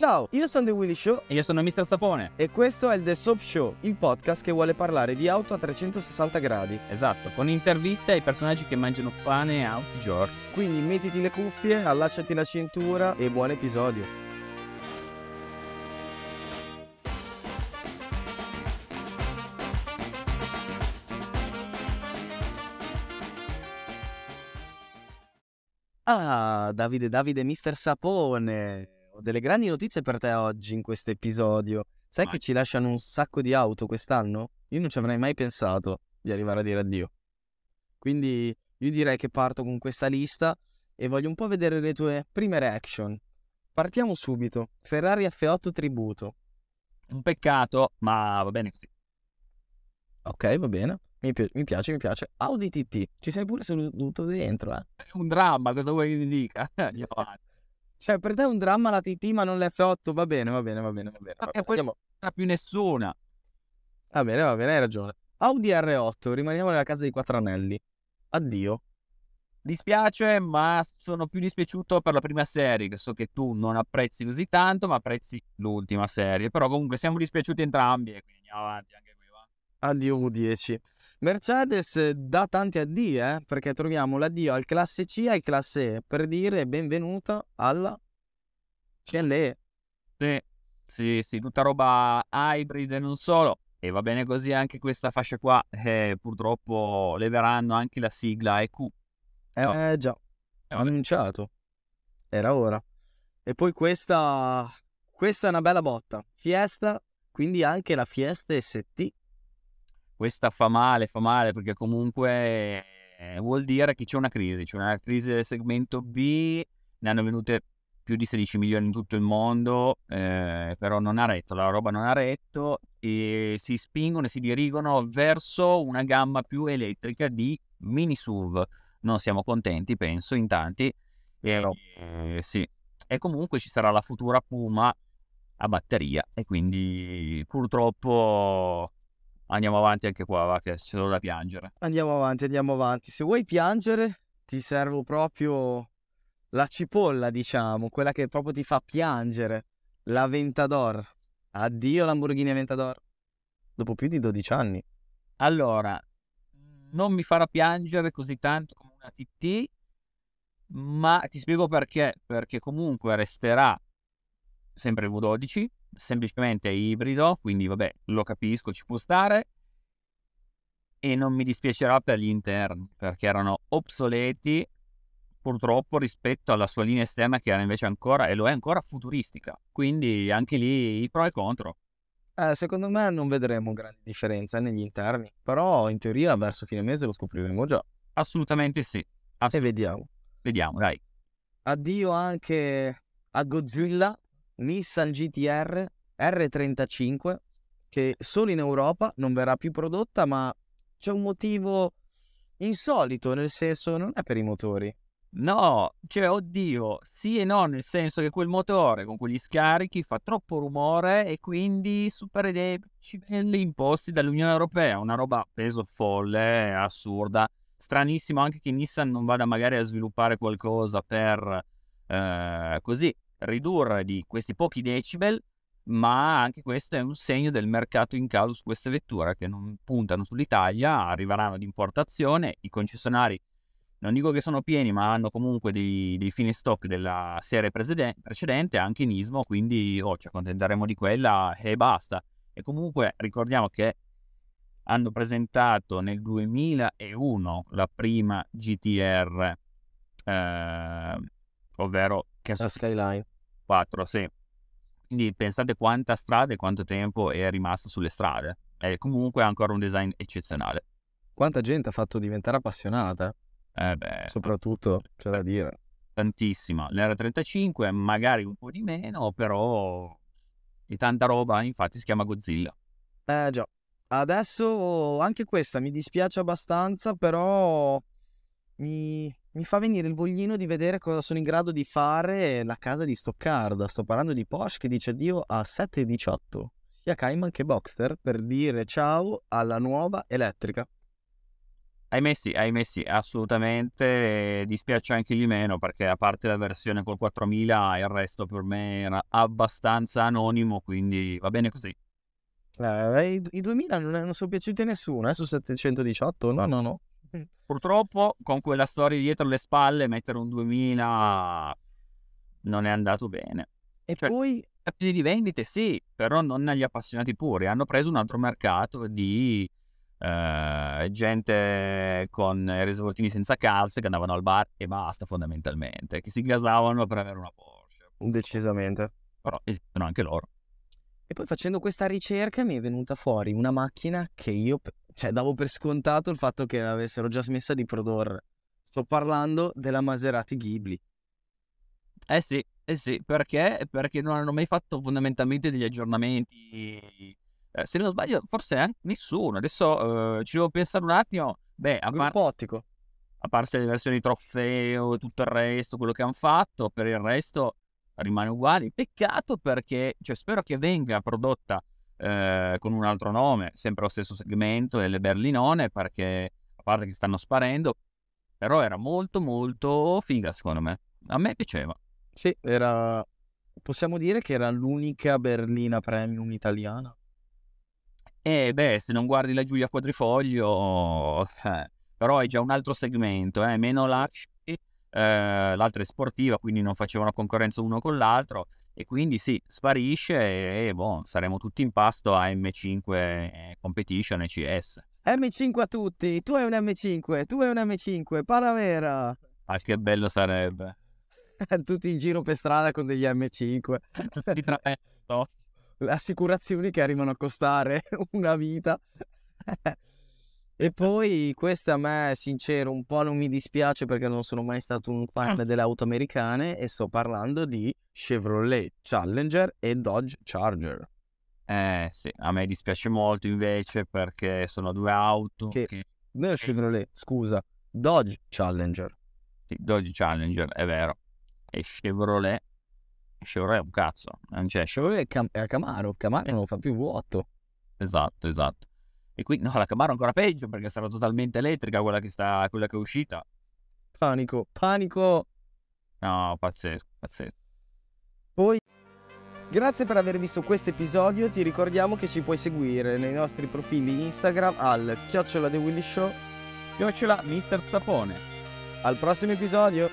Ciao, io sono The Willy Show E io sono Mr. Sapone. e questo è il The Soap Show, il podcast che vuole parlare di auto a 360 gradi. Esatto, con interviste ai personaggi che mangiano pane a tutti i giorni. Quindi mettiti le cuffie, allacciati la cintura e buon episodio. Ah, Davide, Davide, Mister Sapone. Delle grandi notizie per te oggi in questo episodio. Sai Vai. che ci lasciano un sacco di auto quest'anno? Io non ci avrei mai pensato di arrivare a dire addio. Quindi io direi che parto con questa lista e voglio un po' vedere le tue prime reaction. Partiamo subito. Ferrari F8 tributo. Un peccato, ma va bene così. Ok, va bene. Mi, pi- mi piace, mi piace. Audi TT. Ci sei pure seduto dentro, eh. È un dramma, cosa vuoi che ti dica? Andiamo avanti. Cioè, per te è un dramma la TT ma non l'F8. Va bene, va bene, va bene, va bene. va bene. poi- Andiamo- Non più nessuna. Va bene, va bene, hai ragione. Audi R8, rimaniamo nella casa dei quattro anelli. Addio. Dispiace, ma sono più dispiaciuto per la prima serie, che so che tu non apprezzi così tanto, ma apprezzi l'ultima serie. Però comunque siamo dispiaciuti entrambi e quindi andiamo avanti anche qui, va. Addio V10. Mercedes eh, dà tanti addii, eh, perché troviamo l'addio al classe C e al classe E, per dire benvenuta alla CLE. Sì, sì, sì, tutta roba hybrid e non solo. E va bene così anche questa fascia qua. Eh, purtroppo leveranno anche la sigla EQ. Eh, No. già, Eh, annunciato. Era ora. E poi questa... Questa è una bella botta. Fiesta, quindi anche la Fiesta ST. Questa fa male, fa male perché comunque eh, vuol dire che c'è una crisi, c'è una crisi del segmento B, ne hanno venute più di 16 milioni in tutto il mondo, eh, però non ha retto, la roba non ha retto e si spingono e si dirigono verso una gamma più elettrica di mini SUV. Non siamo contenti, penso, in tanti. No. eh, sì. E comunque ci sarà la futura Puma a batteria e quindi purtroppo andiamo avanti anche qua, va, che c'è solo da piangere. Andiamo avanti, andiamo avanti. Se vuoi piangere, ti servo proprio la cipolla, diciamo, quella che proprio ti fa piangere. L'Aventador. Addio Lamborghini Aventador. Dopo più di 12 anni. Allora, non mi farà piangere così tanto come una TT, ma ti spiego perché. Perché comunque resterà sempre il V12, semplicemente ibrido, quindi vabbè, lo capisco, ci può stare. E non mi dispiacerà per gli interni, perché erano obsoleti purtroppo rispetto alla sua linea esterna che era invece ancora, e lo è ancora, futuristica. Quindi anche lì i pro e i contro. Eh, secondo me non vedremo grandi differenze negli interni. Però in teoria verso fine mese lo scopriremo già. Assolutamente sì. E Assolut- vediamo. Vediamo, dai. Addio anche a Godzilla, Nissan GTR R35, che solo in Europa non verrà più prodotta, ma c'è un motivo insolito, nel senso non è per i motori. No, cioè, oddio, sì e no, nel senso che quel motore con quegli scarichi fa troppo rumore e quindi supera i decibel imposti dall'Unione Europea. Una roba peso folle, assurda. Stranissimo anche che Nissan non vada magari a sviluppare qualcosa per eh, così ridurre di questi pochi decibel, ma anche questo è un segno del mercato in causa su queste vetture che non puntano sull'Italia, arriveranno ad importazione, i concessionari non dico che sono pieni, ma hanno comunque dei, dei fine stock della serie precedente, anche in Ismo, quindi oh, ci accontenteremo di quella e basta. E comunque ricordiamo che hanno presentato nel 2001 la prima GTR, eh, ovvero che La Skyline. 4, sì. Quindi pensate quanta strada e quanto tempo è rimasto sulle strade. E comunque ha ancora un design eccezionale. Quanta gente ha fatto diventare appassionata, Eh beh, soprattutto, c'è da dire. tantissima. L'R35 magari un po' di meno, però di tanta roba, infatti si chiama Godzilla. Eh già. Adesso anche questa mi dispiace abbastanza, però mi, mi fa venire il voglino di vedere cosa sono in grado di fare la casa di Stoccarda. Sto parlando di Porsche che dice addio a 718, sia Cayman che Boxster, per dire ciao alla nuova elettrica. Ahimè sì, ahimè sì, assolutamente. Dispiace anche di meno perché a parte la versione col 4000 il resto per me era abbastanza anonimo, quindi va bene così. Eh, i, i 2000 non, non sono piaciuti a nessuno, eh, su 718, no, no, no. Purtroppo con quella storia dietro le spalle mettere un 2000 non è andato bene. E cioè, poi... di vendite sì, però non agli appassionati puri. Hanno preso un altro mercato di eh, gente con i risvoltini senza calze che andavano al bar e basta fondamentalmente, che si gasavano per avere una Porsche. Decisamente. Però esistono anche loro. E poi facendo questa ricerca mi è venuta fuori una macchina che io, cioè, davo per scontato il fatto che l'avessero già smessa di produrre. Sto parlando della Maserati Ghibli. Eh sì, eh sì, perché? Perché non hanno mai fatto fondamentalmente degli aggiornamenti. Eh, se non sbaglio, forse anche nessuno. Adesso eh, ci devo pensare un attimo. Beh, a, par- ottico. a parte le versioni trofeo e tutto il resto, quello che hanno fatto, per il resto rimane uguale. Peccato perché cioè, spero che venga prodotta eh, con un altro nome, sempre lo stesso segmento delle berlinone, perché a parte che stanno sparendo, però era molto molto figa secondo me. A me piaceva. Sì, era... Possiamo dire che era l'unica berlina premium italiana. Eh beh, se non guardi la Giulia Quadrifoglio, eh, però è già un altro segmento, eh, meno lasci eh, l'altra è sportiva, quindi non facevano concorrenza uno con l'altro e quindi sì, sparisce e, e boh, saremo tutti in pasto a M5 Competition e CS. M5 a tutti, tu hai un M5, tu hai un M5, Paravera. Ah, che bello sarebbe. tutti in giro per strada con degli M5. tutti tra no? Assicurazioni che arrivano a costare una vita. E poi questa a me, sincero, un po' non mi dispiace perché non sono mai stato un fan delle auto americane e sto parlando di Chevrolet Challenger e Dodge Charger. Eh sì, a me dispiace molto invece perché sono due auto che... che... Non Chevrolet, scusa, Dodge Challenger. Sì, Dodge Challenger, è vero. E Chevrolet... Chevrolet è un cazzo, non c'è. Chevrolet è, Cam- è Camaro, Camaro non fa più vuoto. Esatto, esatto. E quindi no, la Camaro ancora peggio perché sarà totalmente elettrica quella che, sta, quella che è uscita. Panico, panico. No, pazzesco, pazzesco. Poi, grazie per aver visto questo episodio. Ti ricordiamo che ci puoi seguire nei nostri profili Instagram al chiocciola The Willy Show. Chiocciola Mister Sapone. Al prossimo episodio.